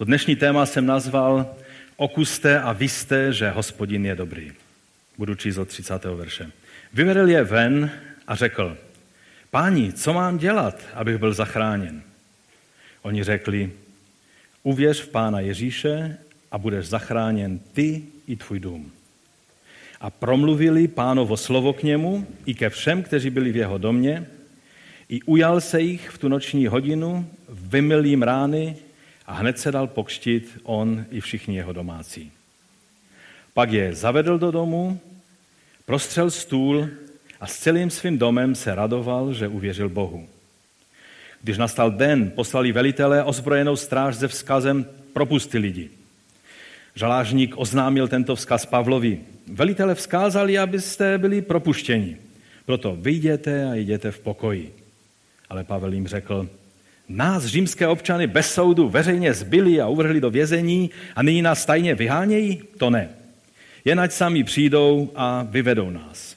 To dnešní téma jsem nazval Okuste a vyste, že hospodin je dobrý. Budu číst od 30. verše. Vyvedl je ven a řekl, páni, co mám dělat, abych byl zachráněn? Oni řekli, uvěř v pána Ježíše a budeš zachráněn ty i tvůj dům. A promluvili pánovo slovo k němu i ke všem, kteří byli v jeho domě, i ujal se jich v tu noční hodinu, vymyl jim rány a hned se dal pokštit on i všichni jeho domácí. Pak je zavedl do domu, prostřel stůl a s celým svým domem se radoval, že uvěřil Bohu. Když nastal den, poslali velitelé ozbrojenou stráž se vzkazem propusty lidi. Žalážník oznámil tento vzkaz Pavlovi. Velitele vzkázali, abyste byli propuštěni. Proto vyjděte a jděte v pokoji. Ale Pavel jim řekl, nás, římské občany, bez soudu veřejně zbyli a uvrhli do vězení a nyní nás tajně vyhánějí? To ne. Jen ať sami přijdou a vyvedou nás.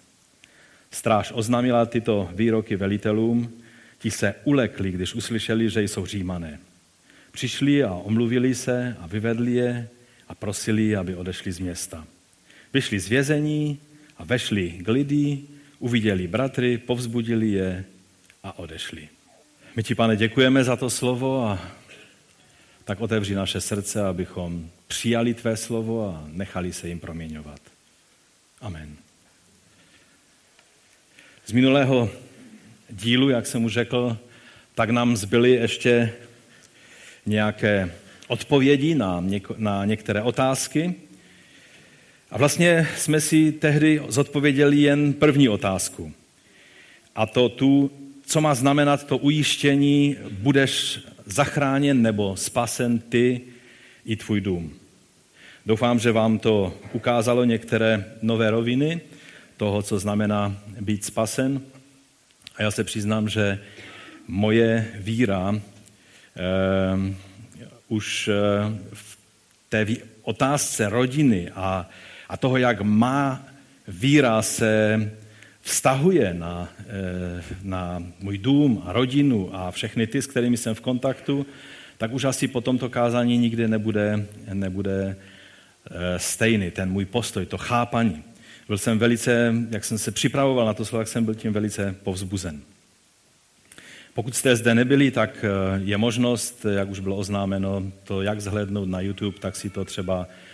Stráž oznámila tyto výroky velitelům, ti se ulekli, když uslyšeli, že jsou římané. Přišli a omluvili se a vyvedli je a prosili, aby odešli z města. Vyšli z vězení a vešli k lidí, uviděli bratry, povzbudili je a odešli. My ti, pane, děkujeme za to slovo a tak otevři naše srdce, abychom přijali tvé slovo a nechali se jim proměňovat. Amen. Z minulého dílu, jak jsem už řekl, tak nám zbyly ještě nějaké odpovědi na, něko, na některé otázky. A vlastně jsme si tehdy zodpověděli jen první otázku. A to tu, co má znamenat to ujištění, budeš zachráněn nebo spasen ty i tvůj dům. Doufám, že vám to ukázalo některé nové roviny toho, co znamená být spasen. A já se přiznám, že moje víra eh, už eh, v té otázce rodiny a, a toho, jak má víra se vztahuje na, eh, na můj dům a rodinu a všechny ty, s kterými jsem v kontaktu, tak už asi po tomto kázání nikdy nebude, nebude eh, stejný ten můj postoj, to chápaní. Byl jsem velice, jak jsem se připravoval na to slovo, jak jsem byl tím velice povzbuzen. Pokud jste zde nebyli, tak je možnost, jak už bylo oznámeno, to jak zhlédnout na YouTube, tak si to třeba Eh,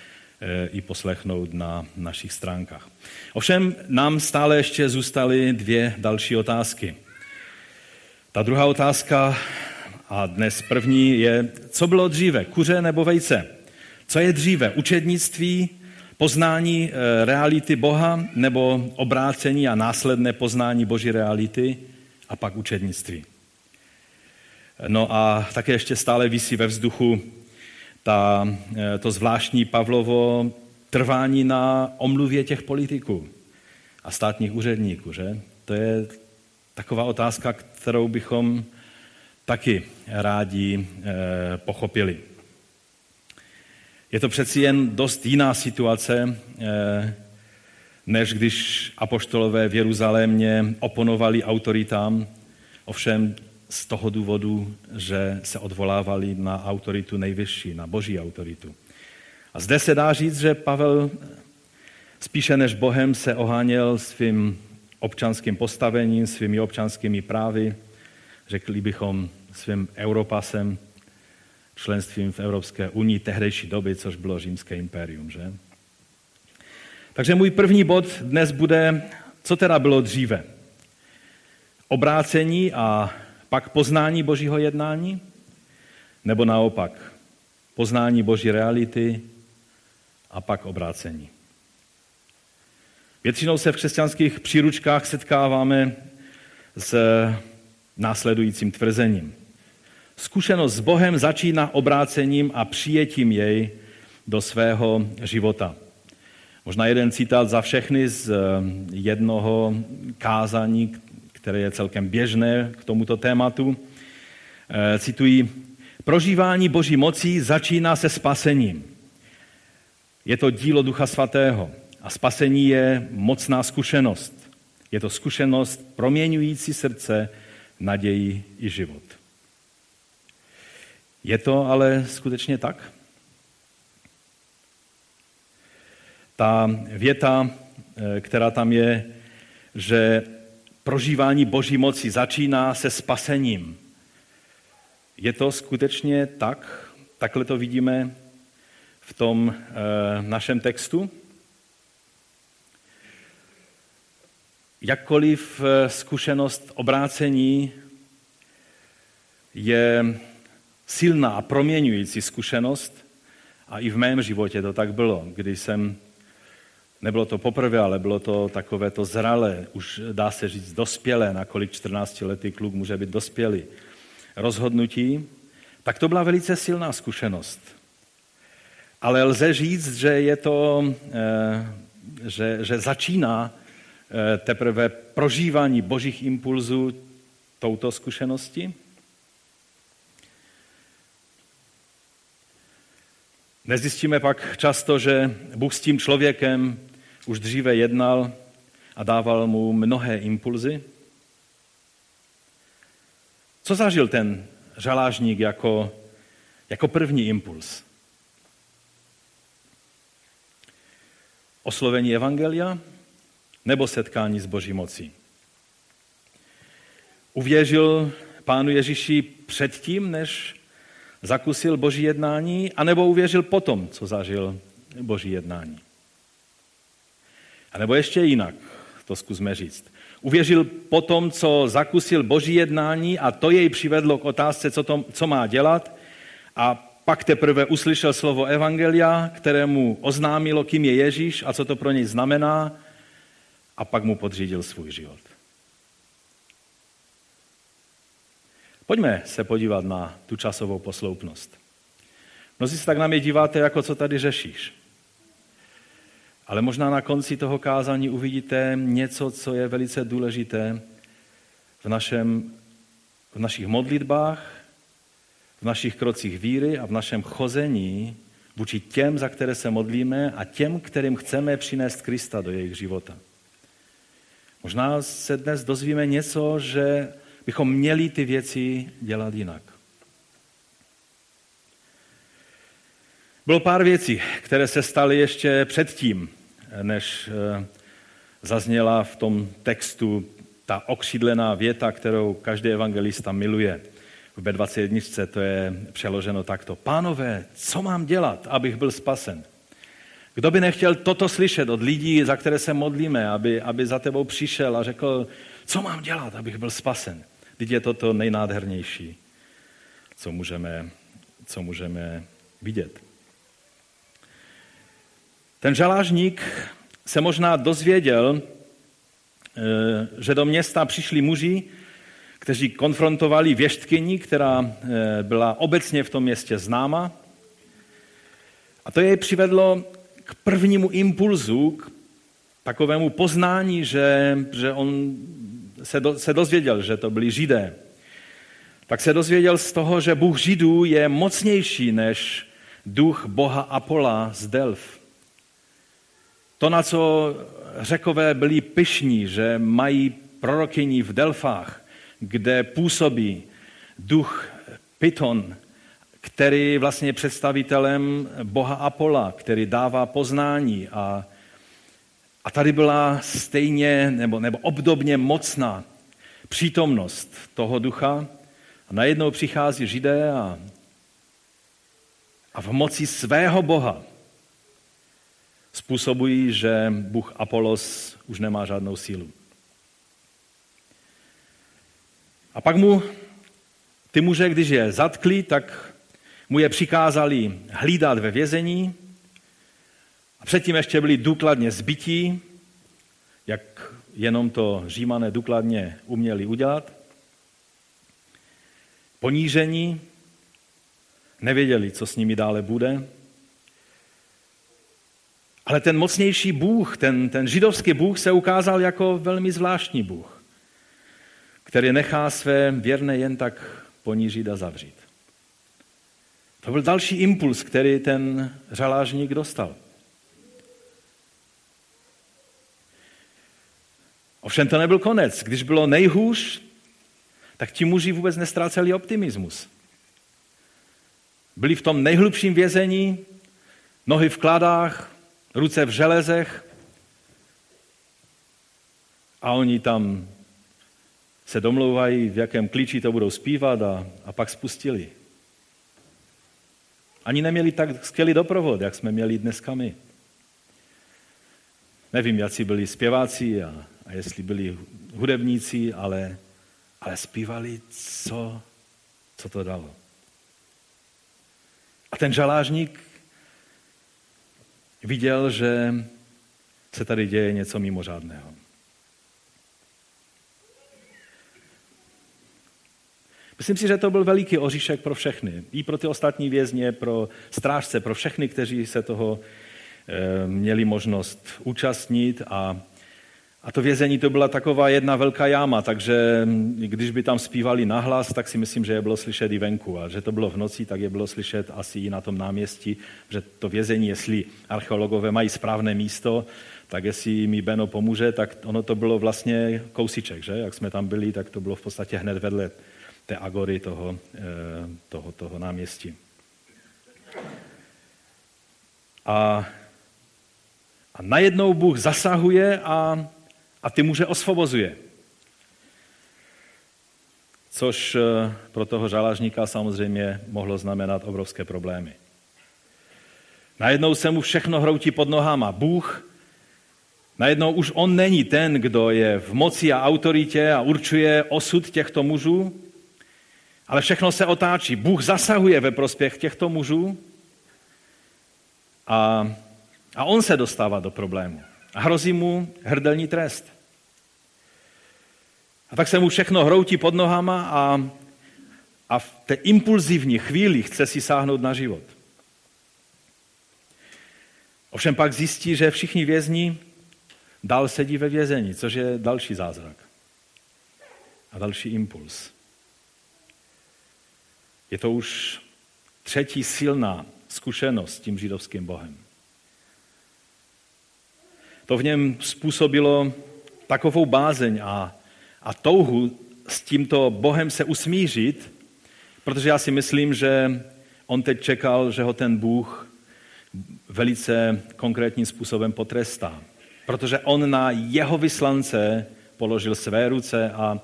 i poslechnout na našich stránkách. Ovšem nám stále ještě zůstaly dvě další otázky. Ta druhá otázka, a dnes první, je, co bylo dříve, kuře nebo vejce? Co je dříve, učednictví, poznání eh, reality Boha nebo obrácení a následné poznání Boží reality a pak učednictví? No a také ještě stále visí ve vzduchu ta, eh, to zvláštní Pavlovo trvání na omluvě těch politiků a státních úředníků. Že? To je taková otázka, kterou bychom taky rádi eh, pochopili. Je to přeci jen dost jiná situace, eh, než když apoštolové v Jeruzalémě oponovali autoritám. Ovšem z toho důvodu, že se odvolávali na autoritu nejvyšší, na boží autoritu. A zde se dá říct, že Pavel spíše než Bohem se oháněl svým občanským postavením, svými občanskými právy, řekli bychom svým europasem, členstvím v Evropské unii tehdejší doby, což bylo římské impérium. Že? Takže můj první bod dnes bude, co teda bylo dříve. Obrácení a pak poznání Božího jednání? Nebo naopak, poznání Boží reality a pak obrácení? Většinou se v křesťanských příručkách setkáváme s následujícím tvrzením. Zkušenost s Bohem začíná obrácením a přijetím jej do svého života. Možná jeden citát za všechny z jednoho kázání, které je celkem běžné k tomuto tématu. Eh, cituji, prožívání boží moci začíná se spasením. Je to dílo Ducha Svatého a spasení je mocná zkušenost. Je to zkušenost proměňující srdce, naději i život. Je to ale skutečně tak? Ta věta, eh, která tam je, že prožívání Boží moci začíná se spasením. Je to skutečně tak? Takhle to vidíme v tom e, našem textu? Jakkoliv eh, zkušenost obrácení je silná a proměňující zkušenost, a i v mém životě to tak bylo, když jsem, nebylo to poprvé, ale bylo to takové to zralé, už dá se říct dospělé, na kolik 14-letý kluk může být dospělý, rozhodnutí, tak to byla velice silná zkušenost. Ale lze říct, že je to, eh, že, že začíná eh, teprve prožívání božích impulzů touto zkušenosti. Nezjistíme pak často, že Bůh s tím člověkem už dříve jednal a dával mu mnohé impulzy? Co zažil ten žalážník jako, jako první impuls? Oslovení Evangelia nebo setkání s Boží mocí? Uvěřil pánu Ježíši předtím, než zakusil Boží jednání, anebo uvěřil potom, co zažil Boží jednání. A nebo ještě jinak, to zkusme říct. Uvěřil potom, co zakusil Boží jednání a to jej přivedlo k otázce, co, to, co má dělat a pak teprve uslyšel slovo Evangelia, kterému oznámilo, kým je Ježíš a co to pro něj znamená a pak mu podřídil svůj život. Pojďme se podívat na tu časovou posloupnost. Mnozí se tak na mě díváte, jako co tady řešíš. Ale možná na konci toho kázání uvidíte něco, co je velice důležité v, našem, v našich modlitbách, v našich krocích víry a v našem chození vůči těm, za které se modlíme a těm, kterým chceme přinést Krista do jejich života. Možná se dnes dozvíme něco, že bychom měli ty věci dělat jinak. Bylo pár věcí, které se staly ještě předtím, než eh, zazněla v tom textu ta okřídlená věta, kterou každý evangelista miluje. V B21 to je přeloženo takto. Pánové, co mám dělat, abych byl spasen? Kdo by nechtěl toto slyšet od lidí, za které se modlíme, aby, aby za tebou přišel a řekl, co mám dělat, abych byl spasen? Teď je to to nejnádhernější, co můžeme, co můžeme vidět. Ten žalážník se možná dozvěděl, eh, že do města přišli muži, kteří konfrontovali věštkyni, která eh, byla obecně v tom městě známa. A to jej přivedlo k prvnímu impulzu, k takovému poznání, že, že on se, do, se dozvěděl, že to byli židé, tak se dozvěděl z toho, že Bůh židů je mocnější než duch boha Apola z Delf. To, na co řekové byli pyšní, že mají prorokyní v Delfách, kde působí duch Python, který vlastně je představitelem boha Apola, který dává poznání a a tady byla stejně nebo, nebo obdobně mocná přítomnost toho ducha. A najednou přichází židé a, a v moci svého boha způsobují, že Bůh Apolos už nemá žádnou sílu. A pak mu ty muže, když je zatkli, tak mu je přikázali hlídat ve vězení a předtím ještě byli důkladně zbytí, jak jenom to římané důkladně uměli udělat. Ponížení, nevěděli, co s nimi dále bude. Ale ten mocnější Bůh, ten, ten židovský Bůh se ukázal jako velmi zvláštní Bůh, který nechá své věrné jen tak ponížit a zavřít. To byl další impuls, který ten řalážník dostal. Ovšem to nebyl konec. Když bylo nejhůř, tak ti muži vůbec nestráceli optimismus. Byli v tom nejhlubším vězení, nohy v kladách, ruce v železech a oni tam se domlouvají, v jakém klíči to budou zpívat a, a pak spustili. Ani neměli tak skvělý doprovod, jak jsme měli dneska my. Nevím, jaký byli zpěváci a, a jestli byli hudebníci, ale, ale zpívali, co, co to dalo. A ten žalážník viděl, že se tady děje něco mimořádného. Myslím si, že to byl veliký oříšek pro všechny. I pro ty ostatní vězně, pro strážce, pro všechny, kteří se toho e, měli možnost účastnit. A, a to vězení to byla taková jedna velká jáma, takže když by tam zpívali nahlas, tak si myslím, že je bylo slyšet i venku. A že to bylo v noci, tak je bylo slyšet asi i na tom náměstí, že to vězení, jestli archeologové mají správné místo, tak jestli mi Beno pomůže, tak ono to bylo vlastně kousíček, že? Jak jsme tam byli, tak to bylo v podstatě hned vedle té agory toho, eh, toho, toho náměstí. A, a najednou Bůh zasahuje a, a ty muže osvobozuje. Což eh, pro toho žalažníka samozřejmě mohlo znamenat obrovské problémy. Najednou se mu všechno hroutí pod nohama. Bůh, najednou už on není ten, kdo je v moci a autoritě a určuje osud těchto mužů, ale všechno se otáčí. Bůh zasahuje ve prospěch těchto mužů a, a on se dostává do problému. Hrozí mu hrdelní trest. A tak se mu všechno hroutí pod nohama a, a v té impulzivní chvíli chce si sáhnout na život. Ovšem pak zjistí, že všichni vězni dál sedí ve vězení, což je další zázrak. A další impuls. Je to už třetí silná zkušenost s tím židovským Bohem. To v něm způsobilo takovou bázeň a, a touhu s tímto Bohem se usmířit, protože já si myslím, že on teď čekal, že ho ten Bůh velice konkrétním způsobem potrestá. Protože on na jeho vyslance položil své ruce a,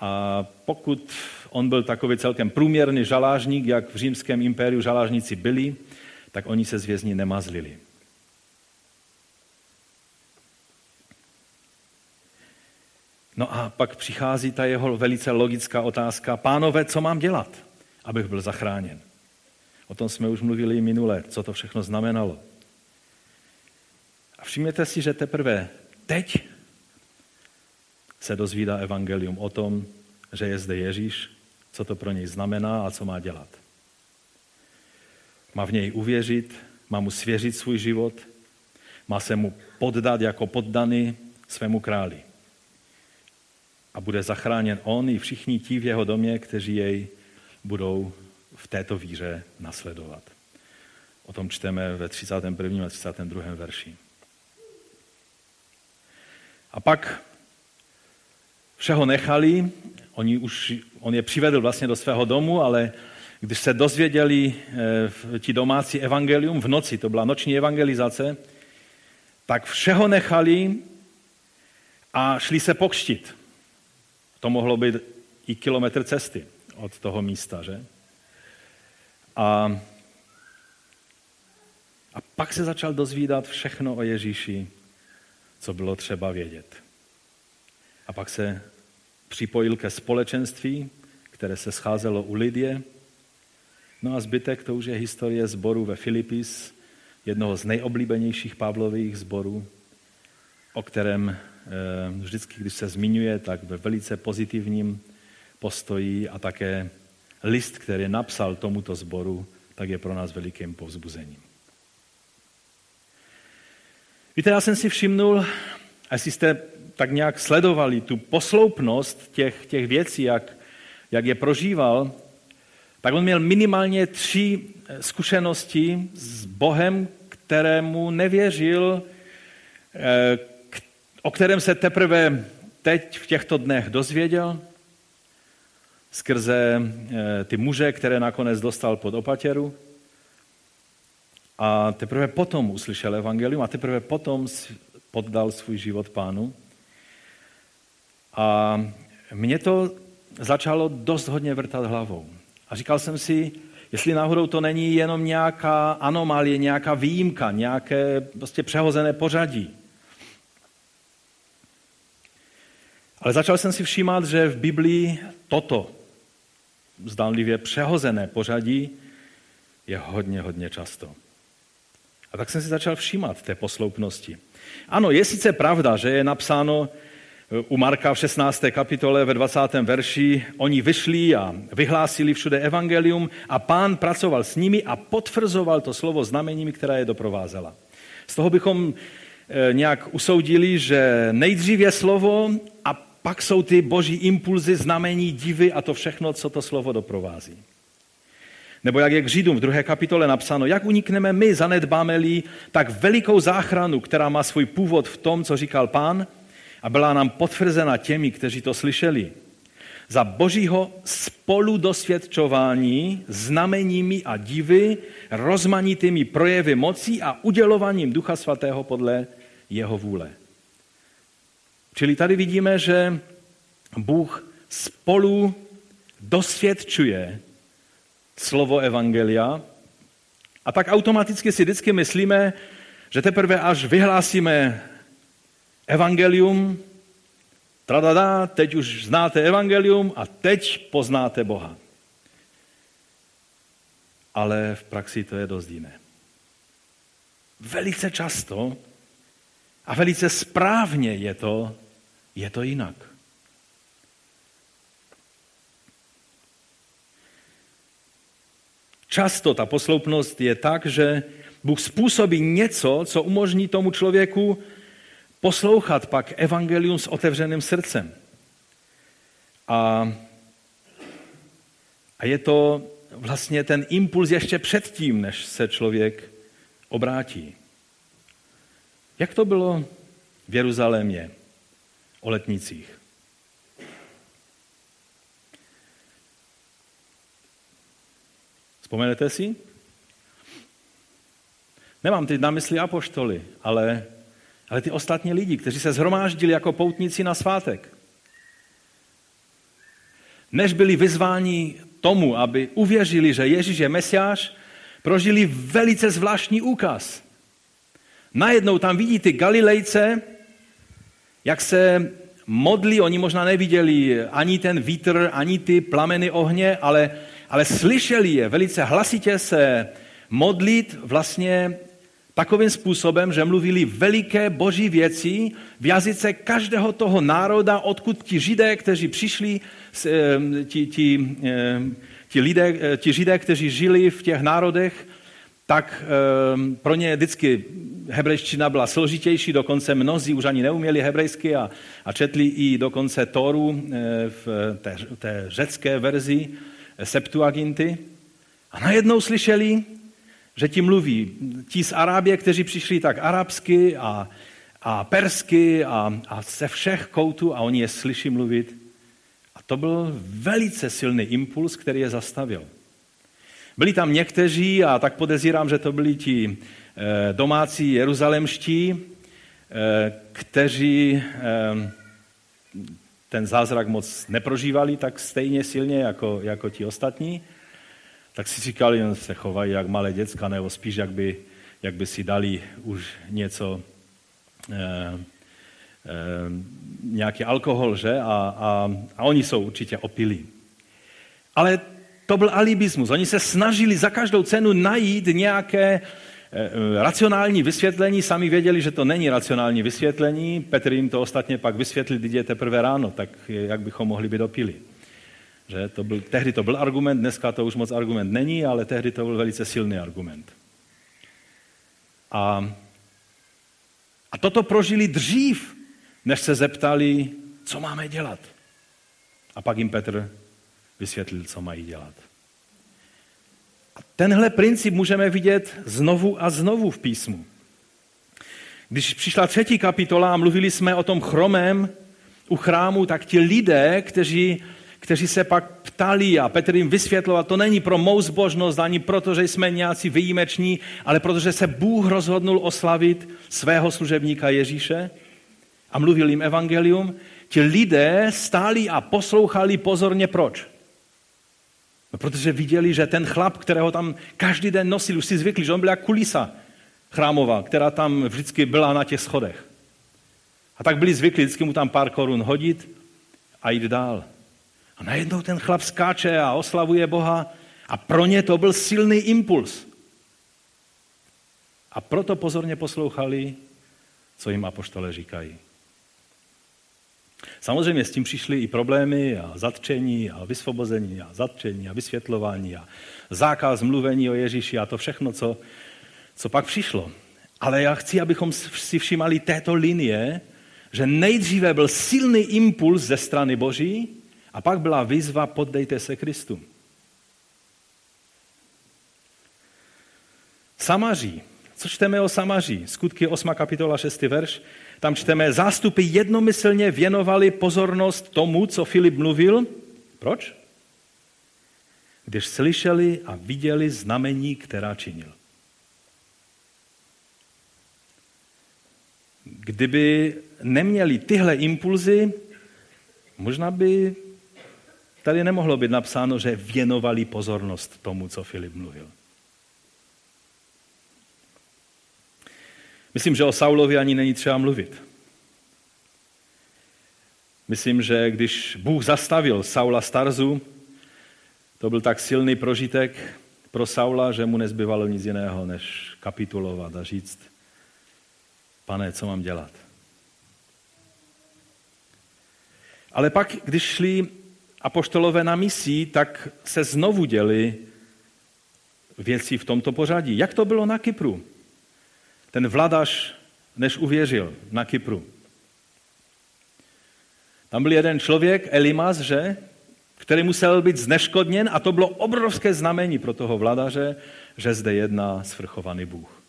a pokud on byl takový celkem průměrný žalážník, jak v římském impériu žalážníci byli, tak oni se z vězní nemazlili. No a pak přichází ta jeho velice logická otázka, pánové, co mám dělat, abych byl zachráněn? O tom jsme už mluvili minule, co to všechno znamenalo. A všimněte si, že teprve teď se dozvídá evangelium o tom, že je zde Ježíš, co to pro něj znamená a co má dělat. Má v něj uvěřit, má mu svěřit svůj život, má se mu poddat jako poddaný svému králi. A bude zachráněn on i všichni ti v jeho domě, kteří jej budou v této víře nasledovat. O tom čteme ve 31. a 32. verši. A pak všeho nechali Oni už, on je přivedl vlastně do svého domu, ale když se dozvěděli e, ti domácí evangelium v noci, to byla noční evangelizace, tak všeho nechali a šli se pokštit. To mohlo být i kilometr cesty od toho místa, že? A, a pak se začal dozvídat všechno o Ježíši, co bylo třeba vědět. A pak se připojil ke společenství, které se scházelo u Lidie. No a zbytek to už je historie zboru ve Filipis, jednoho z nejoblíbenějších Pavlových zborů, o kterém vždycky, když se zmiňuje, tak ve velice pozitivním postoji a také list, který napsal tomuto zboru, tak je pro nás velikým povzbuzením. Víte, já jsem si všimnul, a jestli jste tak nějak sledovali tu posloupnost těch, těch věcí, jak, jak je prožíval, tak on měl minimálně tři eh, zkušenosti s Bohem, kterému nevěřil, eh, o kterém se teprve teď v těchto dnech dozvěděl, skrze eh, ty muže, které nakonec dostal pod opatěru. a teprve potom uslyšel evangelium a teprve potom poddal svůj život pánu. A mě to začalo dost hodně vrtat hlavou. A říkal jsem si, jestli náhodou to není jenom nějaká anomálie, nějaká výjimka, nějaké prostě přehozené pořadí. Ale začal jsem si všímat, že v Biblii toto zdánlivě přehozené pořadí je hodně, hodně často. A tak jsem si začal všímat té posloupnosti. Ano, je sice pravda, že je napsáno u Marka v 16. kapitole ve 20. verši, oni vyšli a vyhlásili všude evangelium a pán pracoval s nimi a potvrzoval to slovo znameními, která je doprovázela. Z toho bychom eh, nějak usoudili, že nejdřív je slovo a pak jsou ty boží impulzy, znamení, divy a to všechno, co to slovo doprovází. Nebo jak je k Židům v druhé kapitole napsáno, jak unikneme my, zanedbáme-li tak velikou záchranu, která má svůj původ v tom, co říkal pán a byla nám potvrzena těmi, kteří to slyšeli. Za božího spoludosvědčování, znameními a divy, rozmanitými projevy mocí a udělovaním Ducha Svatého podle jeho vůle. Čili tady vidíme, že Bůh spolu dosvědčuje slovo Evangelia a tak automaticky si vždycky myslíme, že teprve až vyhlásíme Evangelium, tradada, teď už znáte Evangelium a teď poznáte Boha. Ale v praxi to je dost jiné. Velice často a velice správně je to, je to jinak. Často ta posloupnost je tak, že Bůh způsobí něco, co umožní tomu člověku poslouchat pak evangelium s otevřeným srdcem. A, a je to vlastně ten impuls ještě předtím, než se člověk obrátí. Jak to bylo v Jeruzalémě o letnicích? Vzpomenete si? Nemám teď na mysli apoštoly, ale, ale ty ostatní lidi, kteří se zhromáždili jako poutníci na svátek. Než byli vyzváni tomu, aby uvěřili, že Ježíš je Mesiáš, prožili velice zvláštní úkaz. Najednou tam vidí ty Galilejce, jak se modlí, oni možná neviděli ani ten vítr, ani ty plameny ohně, ale, ale slyšeli je. Velice hlasitě se modlit vlastně takovým způsobem, že mluvili veliké boží věci v jazyce každého toho národa, odkud ti židé, kteří přišli, ti, ti, ti, lidé, ti židé, kteří žili v těch národech, tak pro ně vždycky hebrejština byla složitější, dokonce mnozí už ani neuměli hebrejsky a, a četli i dokonce Toru v té, té řecké verzi Septuaginty. A najednou slyšeli, že ti mluví ti z Arábie, kteří přišli tak arabsky a, a persky a, a ze všech koutů a oni je slyší mluvit. A to byl velice silný impuls, který je zastavil. Byli tam někteří, a tak podezírám, že to byli ti eh, domácí jeruzalemští, eh, kteří eh, ten zázrak moc neprožívali tak stejně silně jako, jako ti ostatní tak si říkali, že se chovají jak malé děcka, nebo spíš, jak by, jak by si dali už něco, nějaký alkohol, že? A, a, a oni jsou určitě opilí. Ale to byl alibismus. Oni se snažili za každou cenu najít nějaké eh, racionální vysvětlení, sami věděli, že to není racionální vysvětlení. Petr jim to ostatně pak vysvětlil, když je teprve ráno, tak jak bychom mohli být opili. Že to byl, tehdy to byl argument, dneska to už moc argument není, ale tehdy to byl velice silný argument. A, a toto prožili dřív, než se zeptali, co máme dělat. A pak jim Petr vysvětlil, co mají dělat. A tenhle princip můžeme vidět znovu a znovu v písmu. Když přišla třetí kapitola a mluvili jsme o tom chromém u chrámu, tak ti lidé, kteří kteří se pak ptali a Petr jim vysvětloval, to není pro mou zbožnost, ani proto, že jsme nějací výjimeční, ale protože se Bůh rozhodnul oslavit svého služebníka Ježíše a mluvil jim evangelium, ti lidé stáli a poslouchali pozorně proč. No, protože viděli, že ten chlap, kterého tam každý den nosil, už si zvykli, že on byl jak kulisa chrámová, která tam vždycky byla na těch schodech. A tak byli zvyklí vždycky mu tam pár korun hodit a jít dál. A najednou ten chlap skáče a oslavuje Boha a pro ně to byl silný impuls. A proto pozorně poslouchali, co jim apoštole říkají. Samozřejmě s tím přišly i problémy a zatčení a vysvobození a zatčení a vysvětlování a zákaz mluvení o Ježíši a to všechno, co, co pak přišlo. Ale já chci, abychom si všimali této linie, že nejdříve byl silný impuls ze strany Boží a pak byla výzva poddejte se Kristu. Samaří. Co čteme o Samaří? Skutky 8. kapitola 6. verš. Tam čteme, zástupy jednomyslně věnovali pozornost tomu, co Filip mluvil. Proč? Když slyšeli a viděli znamení, která činil. Kdyby neměli tyhle impulzy, možná by tady nemohlo být napsáno, že věnovali pozornost tomu, co Filip mluvil. Myslím, že o Saulovi ani není třeba mluvit. Myslím, že když Bůh zastavil Saula Starzu, to byl tak silný prožitek pro Saula, že mu nezbyvalo nic jiného, než kapitulovat a říct, pane, co mám dělat? Ale pak, když šli apoštolové na misí, tak se znovu děli věci v tomto pořadí. Jak to bylo na Kypru? Ten vladař, než uvěřil na Kypru. Tam byl jeden člověk, Elimas, že? který musel být zneškodněn a to bylo obrovské znamení pro toho vladaře, že zde jedná svrchovaný Bůh.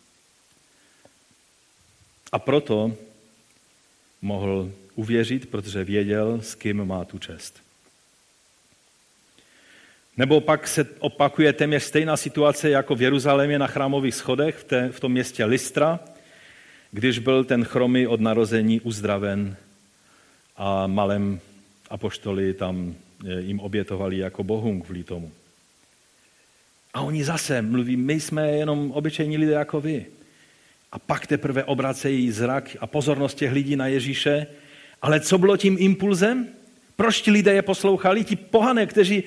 A proto mohl uvěřit, protože věděl, s kým má tu čest. Nebo pak se opakuje téměř stejná situace jako v Jeruzalémě na chrámových schodech v, té, v tom městě Listra, když byl ten chromy od narození uzdraven a malem apoštoli tam eh, jim obětovali jako bohům kvůli tomu. A oni zase mluví, my jsme jenom obyčejní lidé jako vy. A pak teprve obracejí zrak a pozornost těch lidí na Ježíše. Ale co bylo tím impulzem? Proč ti lidé je poslouchali? Ti pohané, kteří,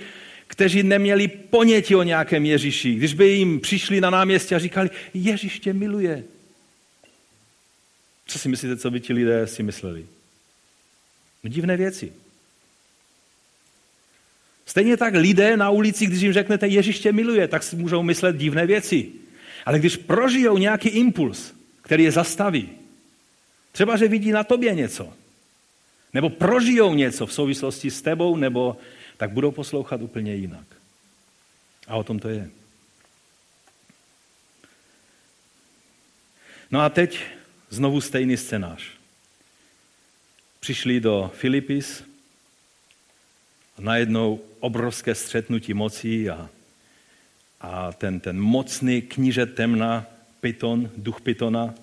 kteří neměli ponětí o nějakém Ježíši. Když by jim přišli na náměstí a říkali, Ježíš tě miluje. Co si myslíte, co by ti lidé si mysleli? No divné věci. Stejně tak lidé na ulici, když jim řeknete Ježíš tě miluje, tak si můžou myslet divné věci. Ale když prožijou nějaký impuls, který je zastaví, třeba, že vidí na tobě něco, nebo prožijou něco v souvislosti s tebou, nebo tak budou poslouchat úplně jinak. A o tom to je. No a teď znovu stejný scénář přišli do Filipis najednou obrovské střetnutí mocí a, a ten, ten mocný kníže temna, Python, duch Pythona,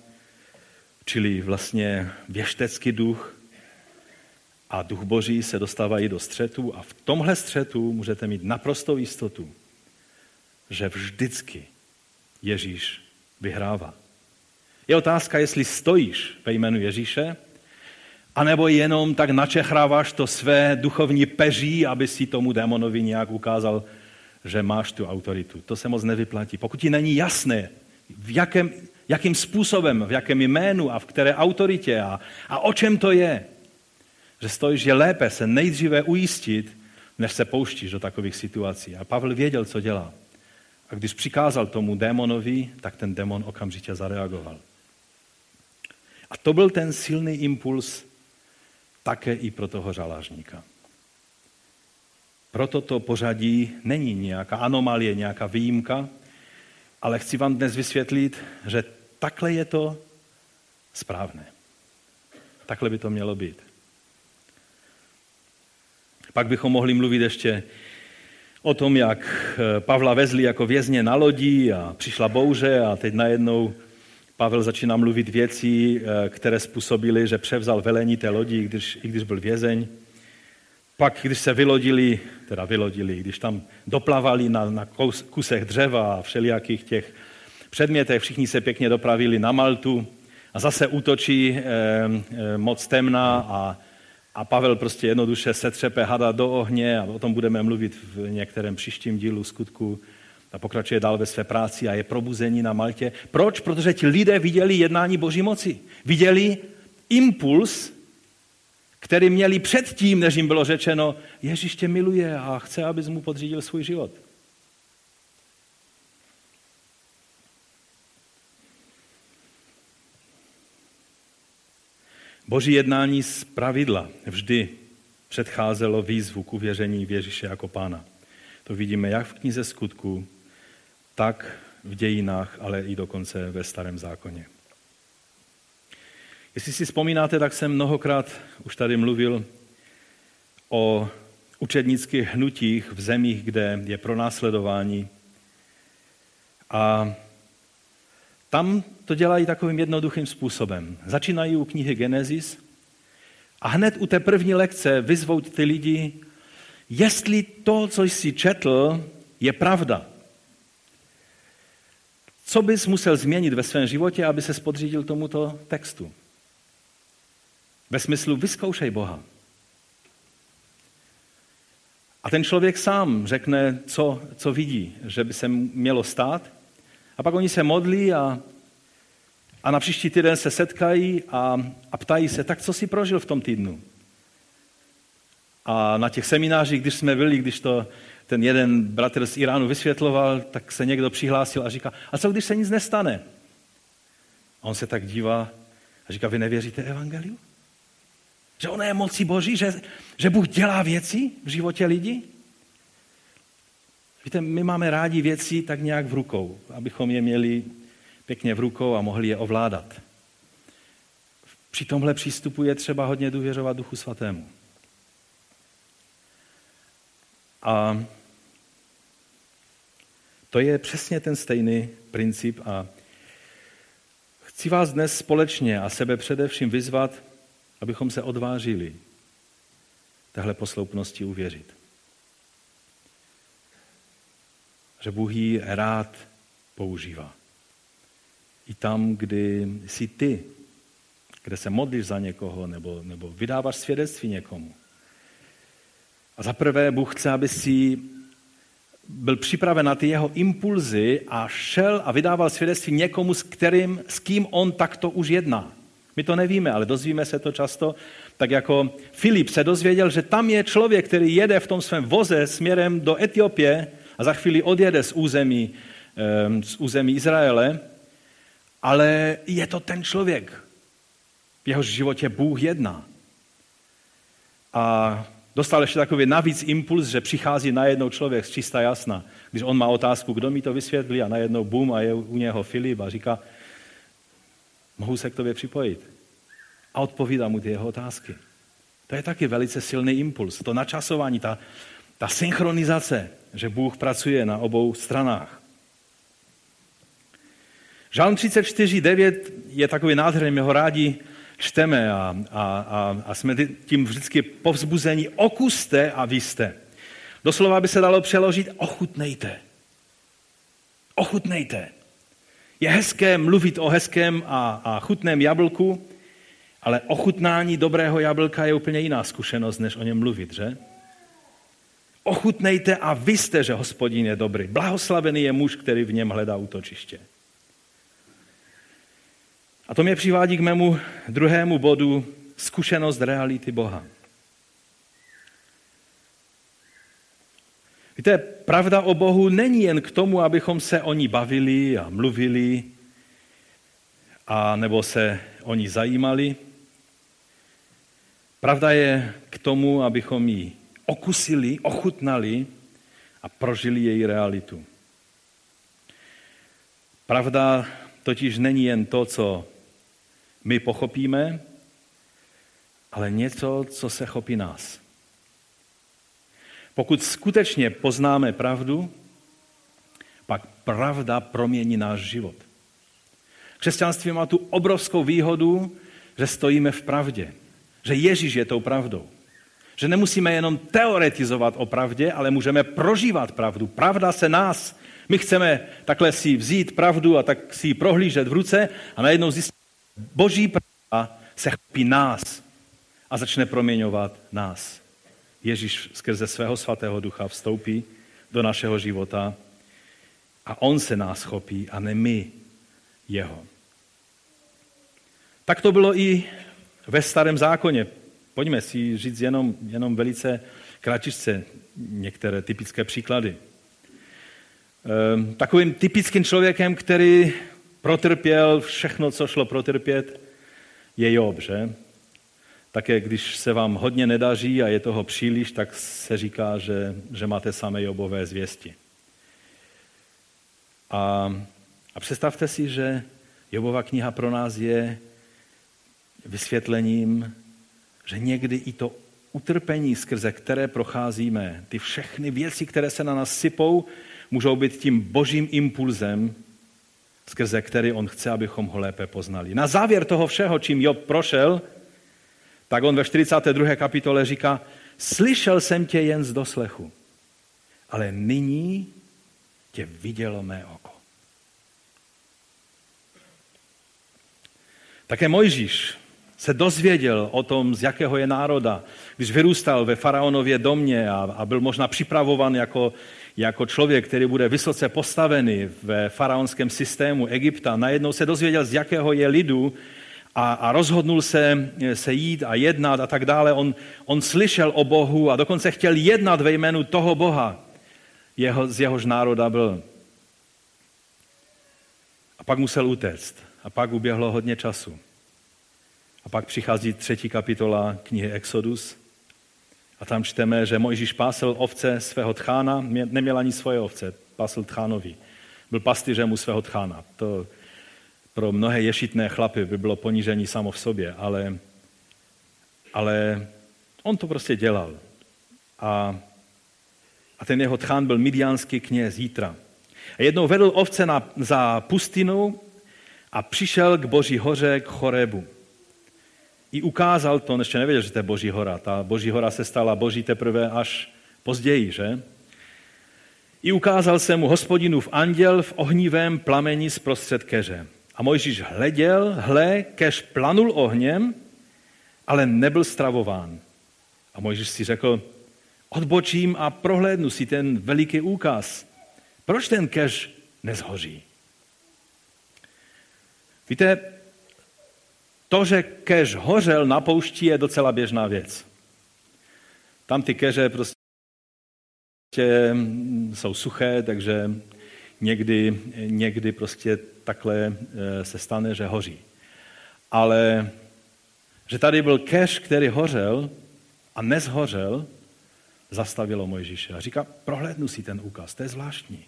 čili vlastně věštecký duch a duch boží se dostávají do střetu a v tomhle střetu můžete mít naprostou jistotu, že vždycky Ježíš vyhrává. Je otázka, jestli stojíš ve jménu Ježíše, anebo jenom tak načechráváš to své duchovní peří, aby si tomu démonovi nějak ukázal, že máš tu autoritu. To se moc nevyplatí. Pokud ti není jasné, v jakém, jakým způsobem, v jakém jménu a v které autoritě a, a o čem to je, že stojíš, je lépe se nejdříve ujistit, než se pouštíš do takových situací. A Pavel věděl, co dělá. A když přikázal tomu démonovi, tak ten démon okamžitě zareagoval. A to byl ten silný impuls také i pro toho žalářníka. Proto to pořadí není nějaká anomálie, nějaká výjimka, ale chci vám dnes vysvětlit, že takhle je to správné. Takhle by to mělo být. Pak bychom mohli mluvit ještě o tom, jak eh, Pavla vezli jako vězně na lodi a přišla bouře a teď najednou Pavel začíná mluvit věcí, eh, které způsobily, že převzal velení té lodi, když, i když byl vězeň. Pak, když se vylodili, teda vylodili, když tam doplavali na, na kusech dřeva a všelijakých těch předmětech, všichni se pěkně dopravili na Maltu a zase útočí e, e, moc temná a, a Pavel prostě jednoduše setřepe hada do ohně a o tom budeme mluvit v některém příštím dílu skutku a pokračuje dál ve své práci a je probuzení na Maltě. Proč? Protože ti lidé viděli jednání Boží moci. Viděli impuls, který měli předtím, než jim bylo řečeno, Ježíš tě miluje a chce, abys mu podřídil svůj život. Boží jednání z pravidla vždy předcházelo výzvu k uvěření v Ježíše jako pána. To vidíme jak v knize skutku, tak v dějinách, ale i dokonce ve starém zákoně. Jestli si vzpomínáte, tak jsem mnohokrát už tady mluvil o učednických hnutích v zemích, kde je pronásledování. A tam to dělají takovým jednoduchým způsobem. Začínají u knihy Genesis a hned u té první lekce vyzvou ty lidi, jestli to, co jsi četl, je pravda. Co bys musel změnit ve svém životě, aby se spodřídil tomuto textu? Ve smyslu vyzkoušej Boha. A ten člověk sám řekne, co, co vidí, že by se mělo stát. A pak oni se modlí a, a na příští týden se setkají a, a ptají se, tak co si prožil v tom týdnu? A na těch seminářích, když jsme byli, když to ten jeden bratr z Iránu vysvětloval, tak se někdo přihlásil a říká, a co když se nic nestane? A on se tak dívá a říká, vy nevěříte evangeliu? Že ona je mocí Boží, že, že Bůh dělá věci v životě lidí? Víte, my máme rádi věci tak nějak v rukou, abychom je měli pěkně v rukou a mohli je ovládat. Při tomhle přístupu je třeba hodně důvěřovat Duchu Svatému. A to je přesně ten stejný princip a chci vás dnes společně a sebe především vyzvat, abychom se odvážili téhle posloupnosti uvěřit. Že Bůh ji rád používá. I tam, kdy jsi ty, kde se modlíš za někoho nebo, nebo vydáváš svědectví někomu. A za prvé Bůh chce, aby si byl připraven na ty jeho impulzy a šel a vydával svědectví někomu, s, kterým, s kým on takto už jedná. My to nevíme, ale dozvíme se to často. Tak jako Filip se dozvěděl, že tam je člověk, který jede v tom svém voze směrem do Etiopie a za chvíli odjede z území, z území Izraele, ale je to ten člověk, v jehož životě Bůh jedná. A dostal ještě takový navíc impuls, že přichází najednou člověk z čistá jasna. Když on má otázku, kdo mi to vysvětlí a najednou bum a je u něho Filip a říká, mohu se k tobě připojit. A odpovídá mu ty jeho otázky. To je taky velice silný impuls. To načasování, ta, ta synchronizace, že Bůh pracuje na obou stranách. Žálm 34.9 je takový nádherný, my ho rádi čteme a, a, a, a jsme tím vždycky povzbuzení. Okuste a vy jste. Doslova by se dalo přeložit ochutnejte. Ochutnejte. Je hezké mluvit o hezkém a, a chutném jablku, ale ochutnání dobrého jablka je úplně jiná zkušenost, než o něm mluvit, že? Ochutnejte a vy jste, že hospodin je dobrý. Blahoslavený je muž, který v něm hledá útočiště. A to mě přivádí k mému druhému bodu, zkušenost reality Boha. Víte, pravda o Bohu není jen k tomu, abychom se o ní bavili a mluvili, a nebo se o ní zajímali. Pravda je k tomu, abychom ji okusili, ochutnali a prožili její realitu. Pravda totiž není jen to, co my pochopíme, ale něco, co se chopí nás. Pokud skutečně poznáme pravdu, pak pravda promění náš život. Křesťanství má tu obrovskou výhodu, že stojíme v pravdě. Že Ježíš je tou pravdou. Že nemusíme jenom teoretizovat o pravdě, ale můžeme prožívat pravdu. Pravda se nás. My chceme takhle si vzít pravdu a tak si ji prohlížet v ruce a najednou zjistit, boží pravda se chopí nás a začne proměňovat nás. Ježíš skrze svého svatého ducha vstoupí do našeho života a on se nás chopí a ne my jeho. Tak to bylo i ve starém zákoně. Pojďme si říct jenom, jenom velice kratičce některé typické příklady. Ehm, takovým typickým člověkem, který protrpěl všechno, co šlo protrpět, je Job, že? Také když se vám hodně nedaří a je toho příliš, tak se říká, že, že máte samé Jobové zvěsti. A, a představte si, že Jobova kniha pro nás je vysvětlením, že někdy i to utrpení, skrze které procházíme, ty všechny věci, které se na nás sypou, můžou být tím božím impulzem, skrze který on chce, abychom ho lépe poznali. Na závěr toho všeho, čím Job prošel, tak on ve 42. kapitole říká, slyšel jsem tě jen z doslechu, ale nyní tě vidělo mé oko. Také Mojžíš se dozvěděl o tom, z jakého je národa, když vyrůstal ve faraonově domě a, a byl možná připravovan jako, jako člověk, který bude vysoce postavený ve faraonském systému Egypta, najednou se dozvěděl, z jakého je lidu a, a rozhodnul se, se jít a jednat a tak dále. On, on slyšel o Bohu a dokonce chtěl jednat ve jménu toho Boha, jeho, z jehož národa byl. A pak musel utéct. A pak uběhlo hodně času. A pak přichází třetí kapitola knihy Exodus a tam čteme, že Mojžíš pásl ovce svého tchána, neměl ani svoje ovce, pásl tchánovi. Byl pastýřem u svého tchána. To pro mnohé ješitné chlapy by bylo ponížení samo v sobě, ale, ale on to prostě dělal. A, a ten jeho tchán byl midianský kněz Jítra. A jednou vedl ovce na, za pustinu a přišel k boží hoře, k Chorebu i ukázal to, on ještě nevěděl, že to je Boží hora. Ta Boží hora se stala Boží teprve až později, že? I ukázal se mu hospodinův anděl v ohnivém plameni zprostřed keře. A Mojžíš hleděl, hle, kež planul ohněm, ale nebyl stravován. A Mojžíš si řekl, odbočím a prohlédnu si ten veliký úkaz. Proč ten kež nezhoří? Víte, to, že keř hořel na poušti, je docela běžná věc. Tam ty keře prostě jsou suché, takže někdy, někdy prostě takhle eh, se stane, že hoří. Ale že tady byl keř, který hořel a nezhořel, zastavilo Mojžíše. A říká, prohlédnu si ten úkaz, to je zvláštní.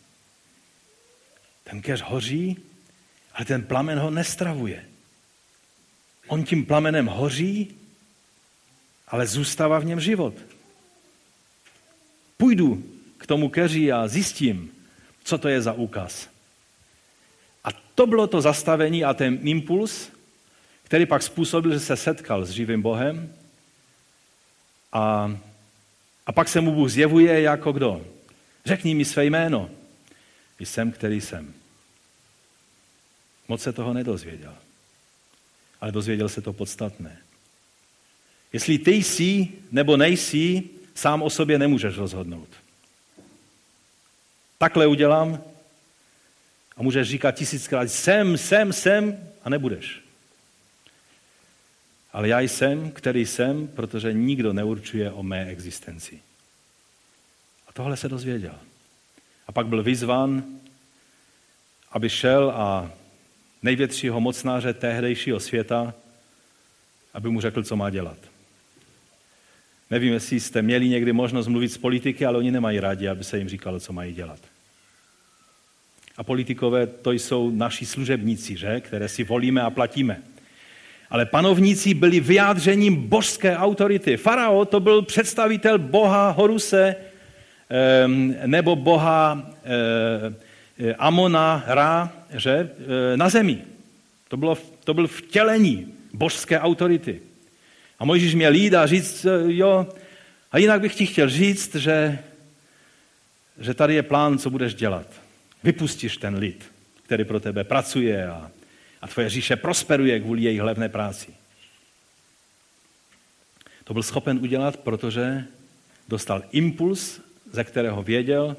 Ten keř hoří, ale ten plamen ho nestravuje. On tím plamenem hoří, ale zůstává v něm život. Půjdu k tomu keři a zjistím, co to je za úkaz. A to bylo to zastavení a ten impuls, který pak způsobil, že se setkal s živým Bohem a, a pak se mu Bůh zjevuje jako kdo? Řekni mi své jméno. Jsem, který jsem. Moc se toho nedozvěděl ale dozvěděl se to podstatné. Jestli ty jsi nebo nejsi, sám o sobě nemůžeš rozhodnout. Takhle udělám a můžeš říkat tisíckrát jsem, jsem, jsem a nebudeš. Ale já jsem, který jsem, protože nikdo neurčuje o mé existenci. A tohle se dozvěděl. A pak byl vyzván, aby šel a největšího mocnáře tehdejšího světa, aby mu řekl, co má dělat. Nevím, jestli jste měli někdy možnost mluvit s politiky, ale oni nemají rádi, aby se jim říkalo, co mají dělat. A politikové to jsou naši služebníci, že? které si volíme a platíme. Ale panovníci byli vyjádřením božské autority. Farao to byl představitel boha Horuse, nebo boha Amona, Ra, že, na zemi. To, bylo, to byl vtělení božské autority. A Mojžíš měl jít a říct, jo, a jinak bych ti chtěl říct, že, že tady je plán, co budeš dělat. Vypustíš ten lid, který pro tebe pracuje a, a tvoje říše prosperuje kvůli jejich levné práci. To byl schopen udělat, protože dostal impuls, ze kterého věděl,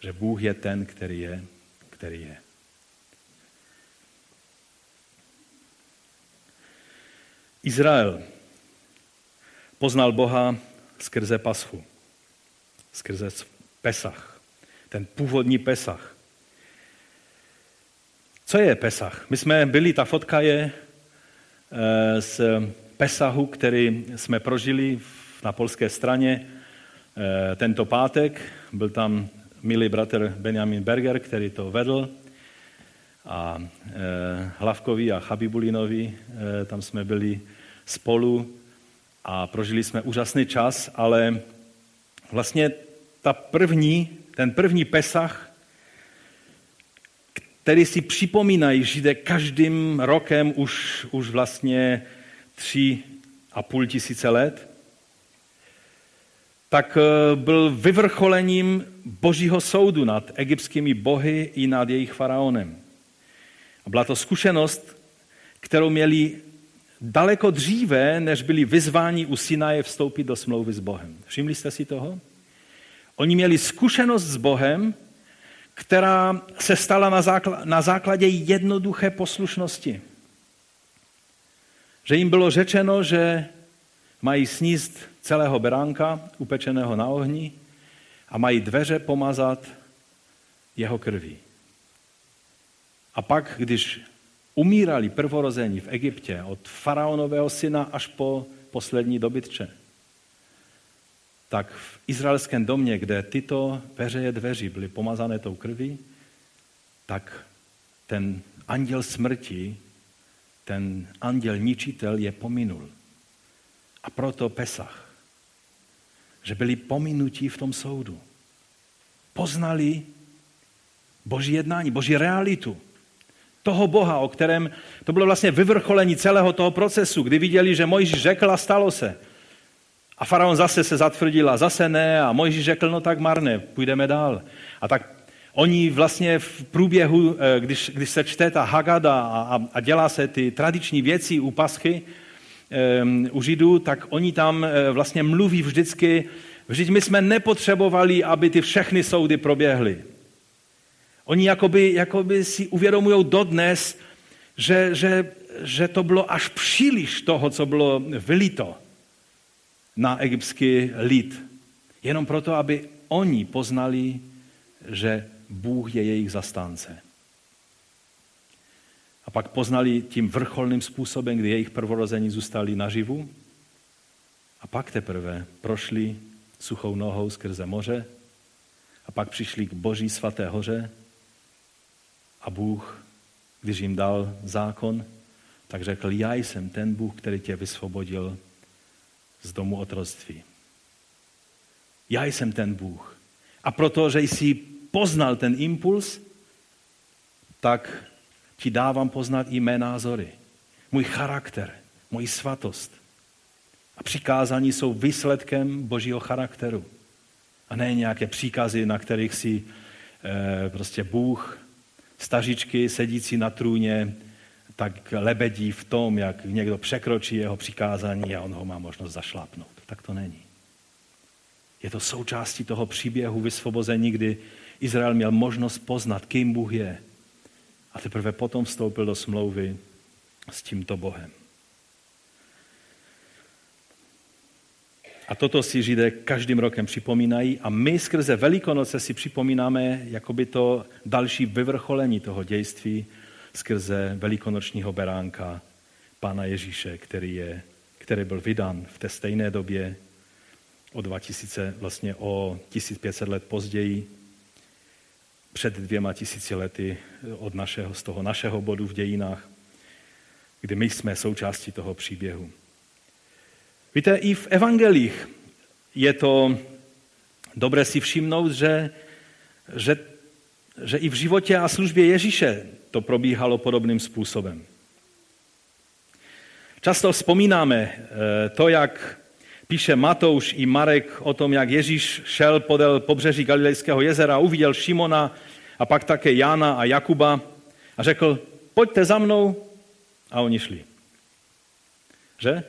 že Bůh je ten, který je, který je. Izrael poznal Boha skrze Paschu, skrze Pesach, ten původní Pesach. Co je Pesach? My jsme byli, ta fotka je eh, z Pesahu, který jsme prožili na polské straně eh, tento pátek. Byl tam milý bratr Benjamin Berger, který to vedl. A eh, Hlavkovi a Chabibulinovi, tam jsme byli spolu a prožili jsme úžasný čas, ale vlastně ta první, ten první Pesach, který si připomínají Židé každým rokem už, už vlastně tři a půl tisíce let, tak eh, byl vyvrcholením božího soudu nad egyptskými bohy i nad jejich faraonem. A byla to zkušenost, kterou měli daleko dříve, než byli vyzváni u Sinaje vstoupit do smlouvy s Bohem. Všimli jste si toho? Oni měli zkušenost s Bohem, která se stala na, základě jednoduché poslušnosti. Že jim bylo řečeno, že mají sníst celého beránka, upečeného na ohni, a mají dveře pomazat jeho krví. A pak, když umírali prvorození v Egyptě od faraonového syna až po poslední dobytče, tak v izraelském domě, kde tyto veřeje dveří byly pomazané tou krví, tak ten anděl smrti ten anděl ničitel je pominul. A proto Pesach. Že byli pominutí v tom soudu. Poznali boží jednání, boží realitu. Toho Boha, o kterém to bylo vlastně vyvrcholení celého toho procesu, kdy viděli, že Mojžíš řekl a stalo se. A faraon zase se zatvrdil a zase ne a Mojžíš řekl, no tak marné, půjdeme dál. A tak Oni vlastně v průběhu, eh, když, když se čte ta Hagada a, a dělá se ty tradiční věci u paschy, um, u Židů, tak oni tam eh, vlastně mluví vždycky, vždyť my jsme nepotřebovali, aby ty všechny soudy proběhly. Oni jakoby, jakoby si uvědomují dodnes, že, že, že to bylo až příliš toho, co bylo vylito na egyptský lid. Jenom proto, aby oni poznali, že Bůh je jejich zastánce. A pak poznali tím vrcholným způsobem, kdy jejich prvorození zůstali naživu. A pak teprve prošli suchou nohou skrze moře a pak přišli k Boží svaté hoře a Bůh, když jim dal zákon, tak řekl, já jsem ten Bůh, který tě vysvobodil z domu otroctví. Já jsem ten Bůh. A protože jsi poznal ten impuls, tak ti dávám poznat i mé názory, můj charakter, můj svatost. A přikázání jsou výsledkem božího charakteru. A ne nějaké příkazy, na kterých si e, prostě Bůh, stažičky sedící na trůně, tak lebedí v tom, jak někdo překročí jeho přikázání a on ho má možnost zašlápnout. Tak to není. Je to součástí toho příběhu vysvobození, kdy Izrael měl možnost poznat, kým Bůh je. A teprve potom vstoupil do smlouvy s tímto Bohem. A toto si Židé každým rokem připomínají a my skrze Velikonoce si připomínáme jakoby to další vyvrcholení toho dějství skrze velikonočního beránka Pána Ježíše, který, je, který byl vydán v té stejné době o 2000, vlastně o 1500 let později před dvěma tisíci lety od našeho, z toho našeho bodu v dějinách, kdy my jsme součástí toho příběhu. Víte, i v evangelích je to dobré si všimnout, že, že, že i v životě a službě Ježíše to probíhalo podobným způsobem. Často vzpomínáme eh, to, jak píše Matouš i Marek o tom, jak Ježíš šel podél pobřeží Galilejského jezera, uviděl Šimona a pak také Jana a Jakuba a řekl, pojďte za mnou. A oni šli. Že?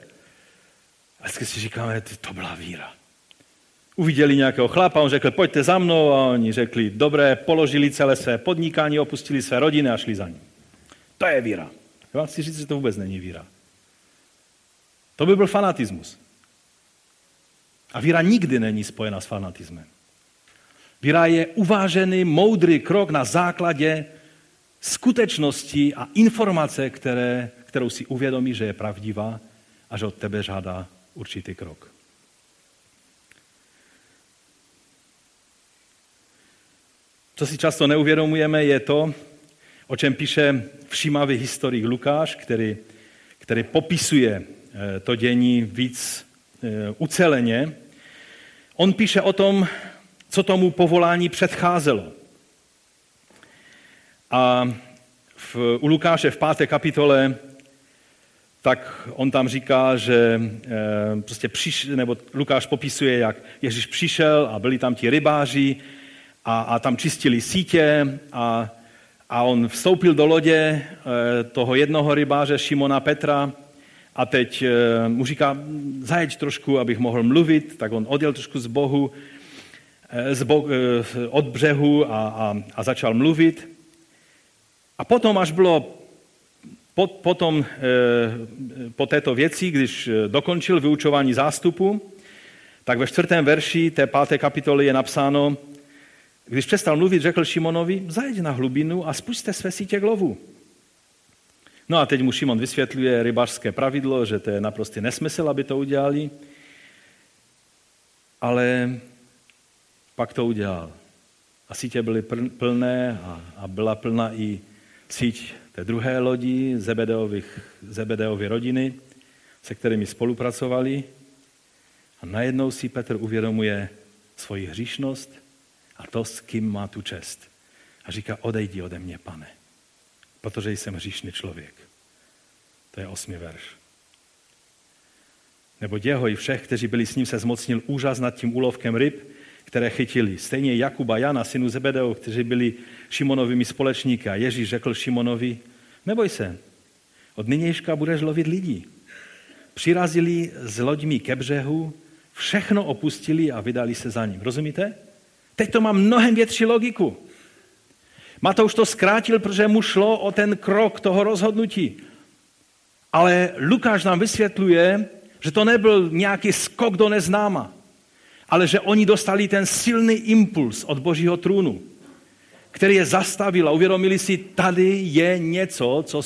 Vždycky si říkáme, to byla víra. Uviděli nějakého chlapa, on řekl, pojďte za mnou a oni řekli, dobré, položili celé své podnikání, opustili své rodiny a šli za ním. To je víra. Já vám chci říct, že to vůbec není víra. To by byl fanatismus. A víra nikdy není spojena s fanatismem. Víra je uvážený, moudrý krok na základě skutečnosti a informace, které, kterou si uvědomí, že je pravdivá a že od tebe žádá určitý krok. Co si často neuvědomujeme, je to, o čem píše všímavý historik Lukáš, který, který popisuje eh, to dění víc eh, uceleně. On píše o tom, co tomu povolání předcházelo. A v, u Lukáše v páté kapitole tak on tam říká, že e, prostě přiš, nebo Lukáš popisuje, jak Ježíš přišel a byli tam ti rybáři a, a tam čistili sítě a, a on vstoupil do lodě e, toho jednoho rybáře Šimona Petra a teď e, mu říká, zajeď trošku, abych mohl mluvit, tak on odjel trošku z Bohu, z bo, od břehu a, a, a začal mluvit. A potom, až bylo po, potom, po této věci, když dokončil vyučování zástupu, tak ve čtvrtém verši té páté kapitoly je napsáno, když přestal mluvit, řekl Šimonovi, zajeď na hlubinu a spuste své sítě k lovu. No a teď mu Šimon vysvětluje rybařské pravidlo, že to je naprostý nesmysl, aby to udělali. Ale pak to udělal. A sítě byly plné a byla plná i síť té druhé lodi Zebedeovy rodiny, se kterými spolupracovali. A najednou si Petr uvědomuje svoji hříšnost a to, s kým má tu čest. A říká, odejdi ode mě, pane, protože jsem hříšný člověk. To je osmi verš. Nebo jeho i všech, kteří byli s ním, se zmocnil úžas nad tím úlovkem ryb, které chytili. Stejně Jakuba, Jana, synu Zebedeo, kteří byli Šimonovými společníky. A Ježíš řekl Šimonovi, neboj se, od nynějška budeš lovit lidí. Přirazili s loďmi ke břehu, všechno opustili a vydali se za ním. Rozumíte? Teď to má mnohem větší logiku. Matouš to zkrátil, protože mu šlo o ten krok toho rozhodnutí. Ale Lukáš nám vysvětluje, že to nebyl nějaký skok do neznáma ale že oni dostali ten silný impuls od božího trůnu, který je zastavil a uvědomili si, tady je něco, co,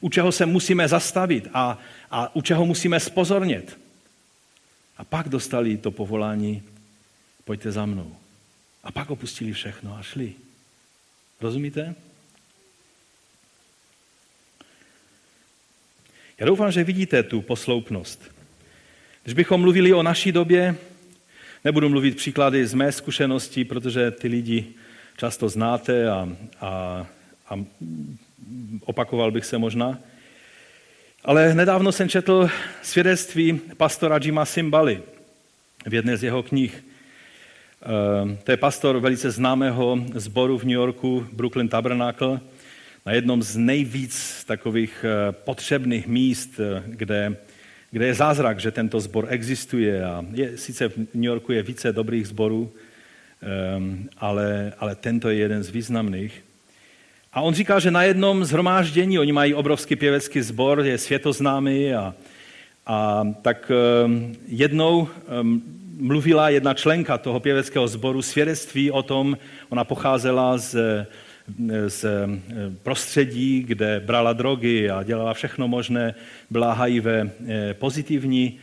u čeho se musíme zastavit a, a u čeho musíme spozornět. A pak dostali to povolání, pojďte za mnou. A pak opustili všechno a šli. Rozumíte? Já doufám, že vidíte tu posloupnost. Když bychom mluvili o naší době, Nebudu mluvit příklady z mé zkušenosti, protože ty lidi často znáte a, a, a opakoval bych se možná. Ale nedávno jsem četl svědectví pastora Jima Simbali v jedné z jeho knih. Ehm, to je pastor velice známého sboru v New Yorku, Brooklyn Tabernacle, na jednom z nejvíc takových eh, potřebných míst, eh, kde kde je zázrak, že tento zbor existuje. A je, sice v New Yorku je více dobrých zborů, um, ale, ale tento je jeden z významných. A on říkal, že na jednom zhromáždění, oni mají obrovský pěvecký sbor, je světoznámý a, a tak um, jednou um, mluvila jedna členka toho pěveckého sboru svědectví o tom, ona pocházela z z eh, prostředí, kde brala drogy a dělala všechno možné, byla HIV eh, pozitivní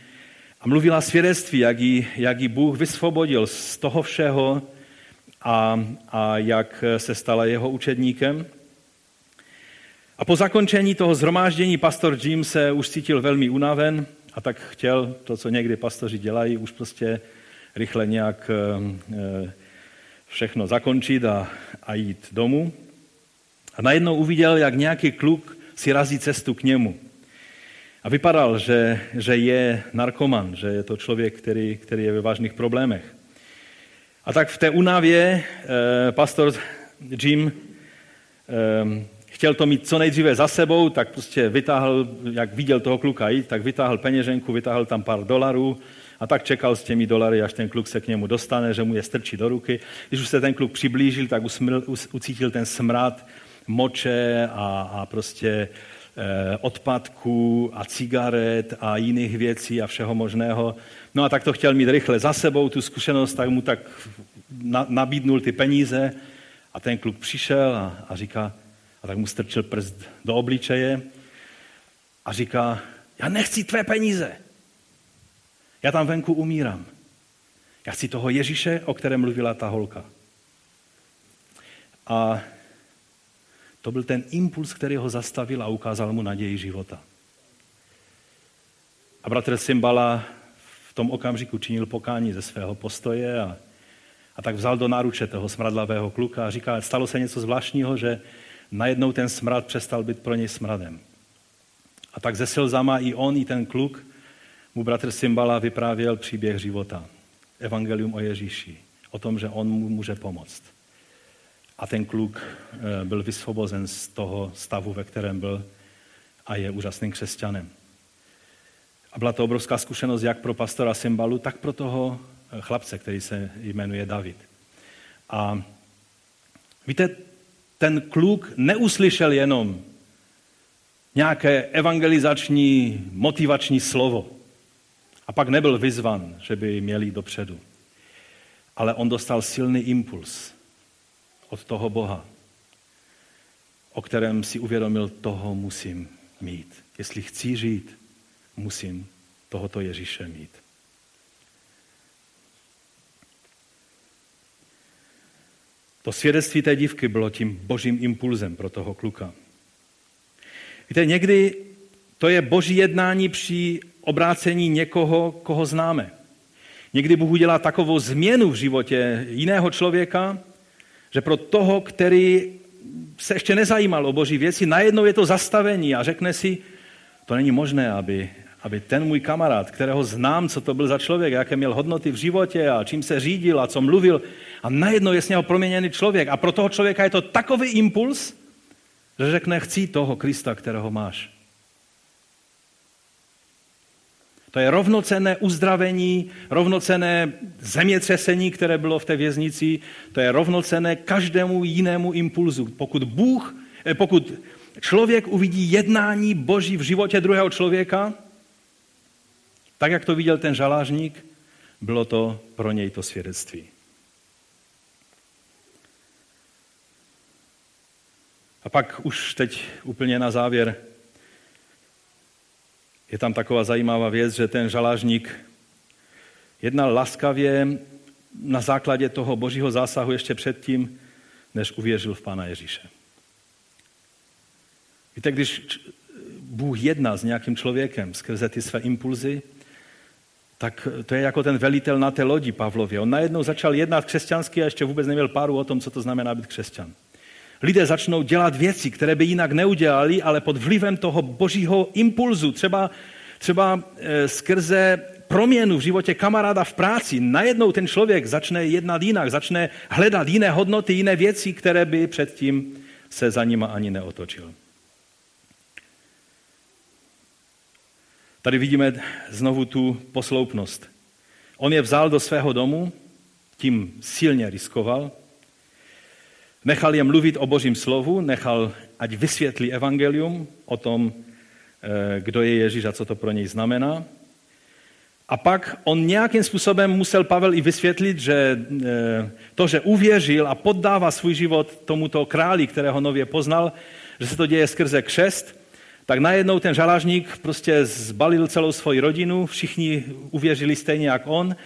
a mluvila svědectví, jak ji, jak ji Bůh vysvobodil z toho všeho a, a jak se stala jeho učedníkem. A po zakončení toho zhromáždění pastor Jim se už cítil velmi unaven a tak chtěl to, co někdy pastoři dělají, už prostě rychle nějak všechno zakončit a, a jít domů. A najednou uviděl, jak nějaký kluk si razí cestu k němu. A vypadal, že, že je narkoman, že je to člověk, který, který je ve vážných problémech. A tak v té únavě eh, pastor Jim eh, chtěl to mít co nejdříve za sebou, tak prostě vytáhl, jak viděl toho kluka jít, tak vytáhl peněženku, vytáhl tam pár dolarů a tak čekal s těmi dolary, až ten kluk se k němu dostane, že mu je strčí do ruky. Když už se ten kluk přiblížil, tak usmil, ucítil ten smrad moče a, a prostě eh, odpadků a cigaret a jiných věcí a všeho možného. No a tak to chtěl mít rychle za sebou, tu zkušenost, tak mu tak na, nabídnul ty peníze a ten kluk přišel a, a říká, a tak mu strčil prst do obličeje a říká, já nechci tvé peníze. Já tam venku umírám. Já chci toho Ježíše, o kterém mluvila ta holka. A to byl ten impuls, který ho zastavil a ukázal mu naději života. A bratr Simbala v tom okamžiku činil pokání ze svého postoje a, a tak vzal do náruče toho smradlavého kluka a říká, stalo se něco zvláštního, že najednou ten smrad přestal být pro něj smradem. A tak ze slzama i on, i ten kluk mu bratr Simbala vyprávěl příběh života. Evangelium o Ježíši. O tom, že on mu může pomoct. A ten kluk eh, byl vysvobozen z toho stavu, ve kterém byl a je úžasným křesťanem. A byla to obrovská zkušenost jak pro pastora Simbalu, tak pro toho eh, chlapce, který se jmenuje David. A víte, ten kluk neuslyšel jenom nějaké evangelizační, motivační slovo. A pak nebyl vyzvan, že by měli dopředu. Ale on dostal silný impuls od toho Boha, o kterém si uvědomil, toho musím mít. Jestli chci žít, musím tohoto Ježíše mít. To svědectví té dívky bylo tím božím impulzem pro toho kluka. Víte, někdy to je boží jednání při obrácení někoho, koho známe. Někdy Bůh udělá takovou změnu v životě jiného člověka, že pro toho, který se ještě nezajímal o boží věci, najednou je to zastavení a řekne si, to není možné, aby, aby ten můj kamarád, kterého znám, co to byl za člověk, jaké měl hodnoty v životě a čím se řídil a co mluvil, a najednou je z něho proměněný člověk. A pro toho člověka je to takový impuls, že řekne, chci toho Krista, kterého máš. To je rovnocené uzdravení, rovnocené zemětřesení, které bylo v té věznici. To je rovnocené každému jinému impulzu. Pokud Bůh, eh, pokud člověk uvidí jednání Boží v životě druhého člověka, tak jak to viděl ten žalářník, bylo to pro něj to svědectví. A pak už teď úplně na závěr je tam taková zajímavá věc, že ten žalážník jednal laskavě na základě toho božího zásahu ještě předtím, než uvěřil v Pána Ježíše. Víte, když Bůh jedná s nějakým člověkem skrze ty své impulzy, tak to je jako ten velitel na té lodi Pavlově. On najednou začal jednat křesťansky a ještě vůbec neměl páru o tom, co to znamená být křesťan. Lidé začnou dělat věci, které by jinak neudělali, ale pod vlivem toho božího impulzu, třeba, třeba e, skrze proměnu v životě kamaráda v práci, najednou ten člověk začne jednat jinak, začne hledat jiné hodnoty, jiné věci, které by předtím se za nima ani neotočil. Tady vidíme znovu tu posloupnost. On je vzal do svého domu, tím silně riskoval, nechal je mluvit o božím slovu, nechal, ať vysvětlí evangelium o tom, eh, kdo je Ježíš a co to pro něj znamená. A pak on nějakým způsobem musel Pavel i vysvětlit, že eh, to, že uvěřil a poddává svůj život tomuto králi, kterého nově poznal, že se to děje skrze křest, tak najednou ten žalážník prostě zbalil celou svoji rodinu, všichni uvěřili stejně jak on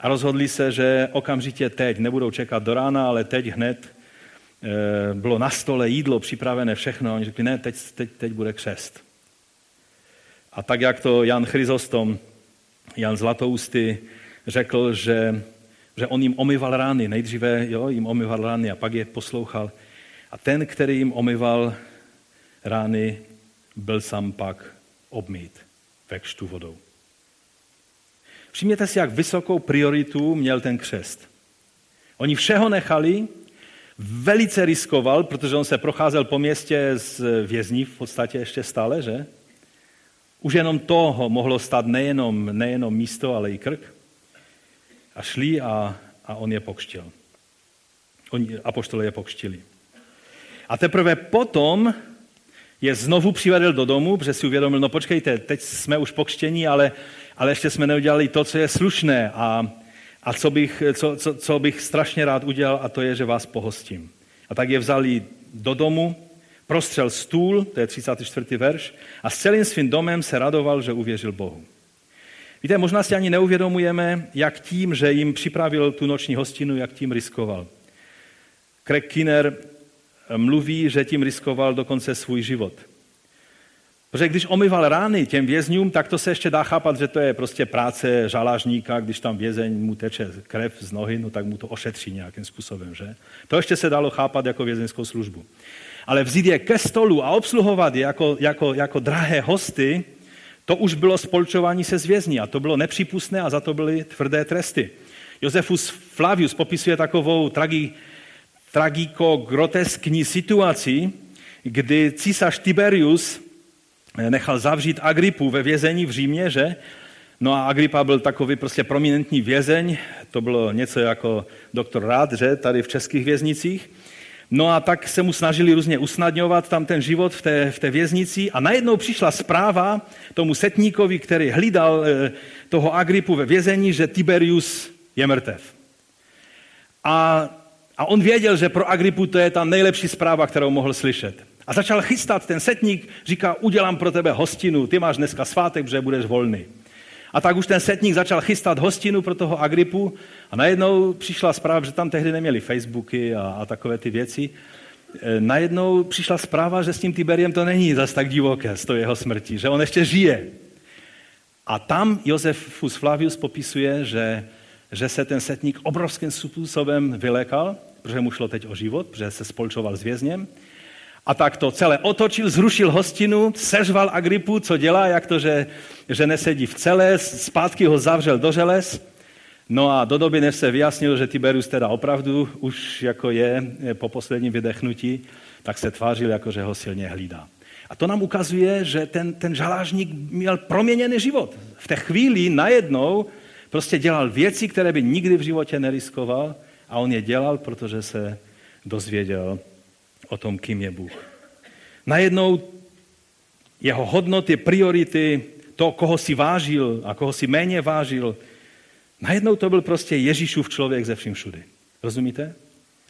a rozhodli se, že okamžitě teď, nebudou čekat do rána, ale teď hned eh, bylo na stole jídlo připravené, všechno. Oni řekli, ne, teď, teď, teď bude křest. A tak, jak to Jan Chryzostom, Jan Zlatousty řekl, že, že on jim omyval rány. Nejdříve jo, jim omyval rány a pak je poslouchal. A ten, který jim omyval rány, byl sám pak obmít ve kštu vodou. Všimněte si, jak vysokou prioritu měl ten křest. Oni všeho nechali, velice riskoval, protože on se procházel po městě z vězní v podstatě ještě stále, že? Už jenom toho mohlo stát nejenom, nejenom místo, ale i krk. A šli a, a on je pokštil. Oni, apoštole je pokštili. A teprve potom je znovu přivedl do domu, protože si uvědomil, no počkejte, teď jsme už pokštění, ale, ale ještě jsme neudělali to, co je slušné a, a co, bych, co, co, co bych strašně rád udělal, a to je, že vás pohostím. A tak je vzali do domu, prostřel stůl, to je 34. verš, a s celým svým domem se radoval, že uvěřil Bohu. Víte, možná si ani neuvědomujeme, jak tím, že jim připravil tu noční hostinu, jak tím riskoval. Craig Kinner mluví, že tím riskoval dokonce svůj život. Protože když omyval rány těm vězňům, tak to se ještě dá chápat, že to je prostě práce žalážníka, když tam vězeň mu teče krev z nohy, no tak mu to ošetří nějakým způsobem, že? To ještě se dalo chápat jako vězeňskou službu. Ale vzít je ke stolu a obsluhovat je jako, jako, jako drahé hosty, to už bylo spolčování se z vězní a to bylo nepřípustné a za to byly tvrdé tresty. Josefus Flavius popisuje takovou tragi, tragiko-groteskní situaci, kdy císař Tiberius nechal zavřít Agripu ve vězení v Římě, že? No a Agripa byl takový prostě prominentní vězeň, to bylo něco jako doktor Rád, že? Tady v českých věznicích. No a tak se mu snažili různě usnadňovat tam ten život v té, v té věznici a najednou přišla zpráva tomu setníkovi, který hlídal eh, toho Agripu ve vězení, že Tiberius je mrtev. A, a on věděl, že pro Agripu to je ta nejlepší zpráva, kterou mohl slyšet. A začal chystat ten setník, říká, udělám pro tebe hostinu, ty máš dneska svátek, protože budeš volný. A tak už ten setník začal chystat hostinu pro toho Agripu a najednou přišla zpráva, že tam tehdy neměli Facebooky a, a takové ty věci. E, najednou přišla zpráva, že s tím Tiberiem to není zas tak divoké z toho jeho smrti, že on ještě žije. A tam Josefus Flavius popisuje, že, že se ten setník obrovským způsobem vylekal, protože mu šlo teď o život, protože se spolčoval s vězněm a tak to celé otočil, zrušil hostinu, seřval Agripu, co dělá, jak to, že, že nesedí v celé, zpátky ho zavřel do želez. No a do doby, než se vyjasnil, že Tiberius teda opravdu už jako je po posledním vydechnutí, tak se tvářil, jako že ho silně hlídá. A to nám ukazuje, že ten, ten žalážník měl proměněný život. V té chvíli najednou prostě dělal věci, které by nikdy v životě neriskoval a on je dělal, protože se dozvěděl o tom, kým je Bůh. Najednou jeho hodnoty, priority, to, koho si vážil a koho si méně vážil, najednou to byl prostě Ježíšův člověk ze vším všudy. Rozumíte?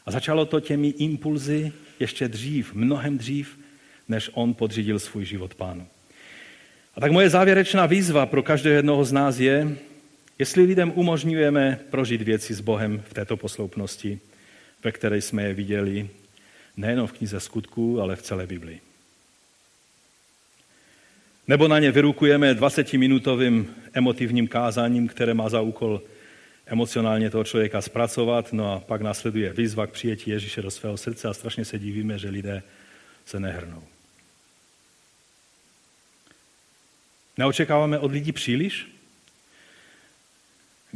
A začalo to těmi impulzy ještě dřív, mnohem dřív, než on podřídil svůj život pánu. A tak moje závěrečná výzva pro každého jednoho z nás je, jestli lidem umožňujeme prožít věci s Bohem v této posloupnosti, ve které jsme je viděli Nejenom v knize skutků, ale v celé Biblii. Nebo na ně vyrukujeme 20-minutovým emotivním kázáním, které má za úkol emocionálně toho člověka zpracovat, no a pak následuje výzva k přijetí Ježíše do svého srdce a strašně se divíme, že lidé se nehrnou. Neočekáváme od lidí příliš?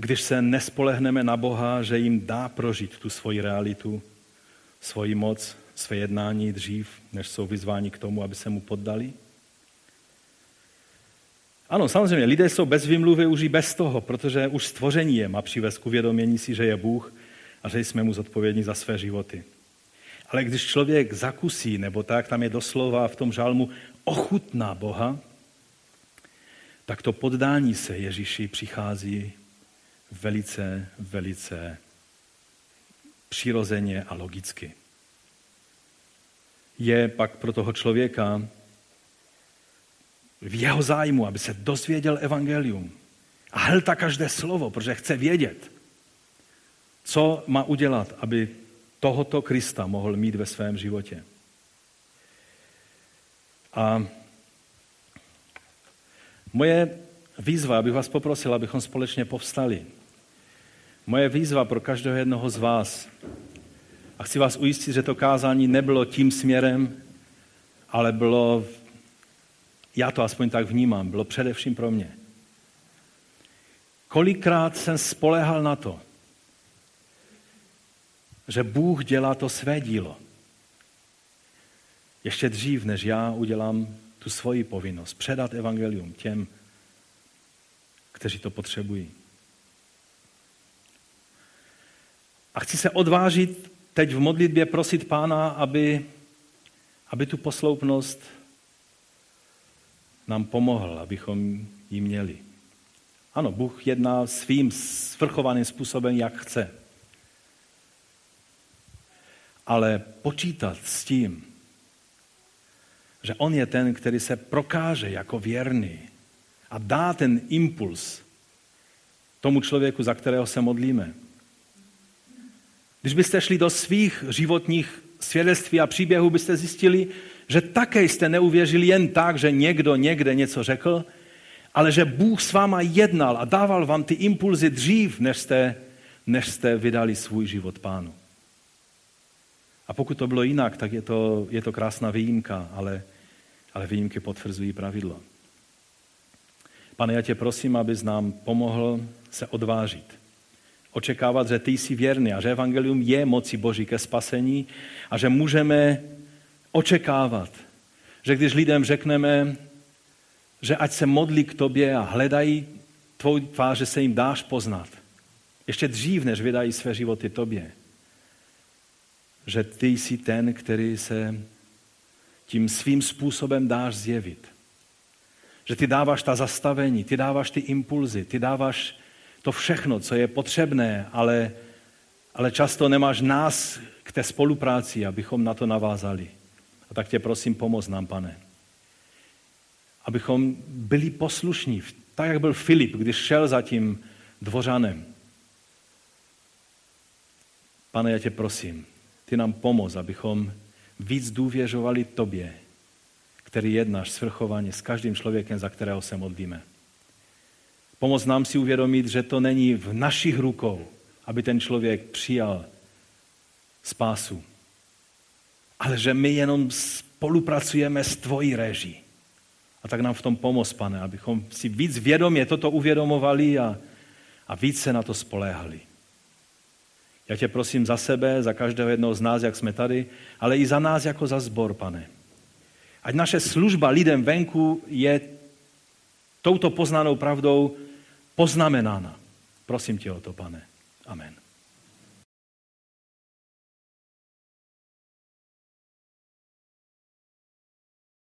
Když se nespolehneme na Boha, že jim dá prožít tu svoji realitu, svoji moc, své jednání dřív, než jsou vyzváni k tomu, aby se mu poddali? Ano, samozřejmě, lidé jsou bez vymluvy už i bez toho, protože už stvoření je má přivést k uvědomění si, že je Bůh a že jsme mu zodpovědní za své životy. Ale když člověk zakusí, nebo tak, tam je doslova v tom žálmu, ochutná Boha, tak to poddání se Ježíši přichází velice, velice přirozeně a logicky je pak pro toho člověka v jeho zájmu, aby se dozvěděl evangelium a hlta každé slovo, protože chce vědět, co má udělat, aby tohoto Krista mohl mít ve svém životě. A moje výzva, abych vás poprosil, abychom společně povstali Moje výzva pro každého jednoho z vás, a chci vás ujistit, že to kázání nebylo tím směrem, ale bylo, já to aspoň tak vnímám, bylo především pro mě. Kolikrát jsem spolehal na to, že Bůh dělá to své dílo. Ještě dřív, než já udělám tu svoji povinnost, předat evangelium těm, kteří to potřebují. A chci se odvážit teď v modlitbě prosit Pána, aby, aby tu posloupnost nám pomohl, abychom ji měli. Ano, Bůh jedná svým svrchovaným způsobem, jak chce. Ale počítat s tím, že On je ten, který se prokáže jako věrný a dá ten impuls tomu člověku, za kterého se modlíme. Když byste šli do svých životních svědectví a příběhů, byste zjistili, že také jste neuvěřili jen tak, že někdo někde něco řekl, ale že Bůh s váma jednal a dával vám ty impulzy dřív, než jste, než jste vydali svůj život pánu. A pokud to bylo jinak, tak je to, je to krásná výjimka, ale, ale výjimky potvrzují pravidlo. Pane, já tě prosím, abys nám pomohl se odvážit. Očekávat, že ty jsi věrný a že evangelium je moci Boží ke spasení a že můžeme očekávat, že když lidem řekneme, že ať se modlí k tobě a hledají tvou tvář, že se jim dáš poznat. Ještě dřív, než vydají své životy tobě. Že ty jsi ten, který se tím svým způsobem dáš zjevit. Že ty dáváš ta zastavení, ty dáváš ty impulzy, ty dáváš to všechno, co je potřebné, ale, ale často nemáš nás k té spolupráci, abychom na to navázali. A tak tě prosím, pomoz nám, pane abychom byli poslušní, tak jak byl Filip, když šel za tím dvořanem. Pane, já tě prosím, ty nám pomoz, abychom víc důvěřovali tobě, který jednáš svrchovaně s každým člověkem, za kterého se modlíme. Pomoz nám si uvědomit, že to není v našich rukou, aby ten člověk přijal spásu, ale že my jenom spolupracujeme s tvojí reží. A tak nám v tom pomoz, pane, abychom si víc vědomě toto uvědomovali a, a víc se na to spoléhali. Já tě prosím za sebe, za každého jednoho z nás, jak jsme tady, ale i za nás jako za zbor, pane. Ať naše služba lidem venku je touto poznanou pravdou poznamenána. Prosím tě o to, pane. Amen.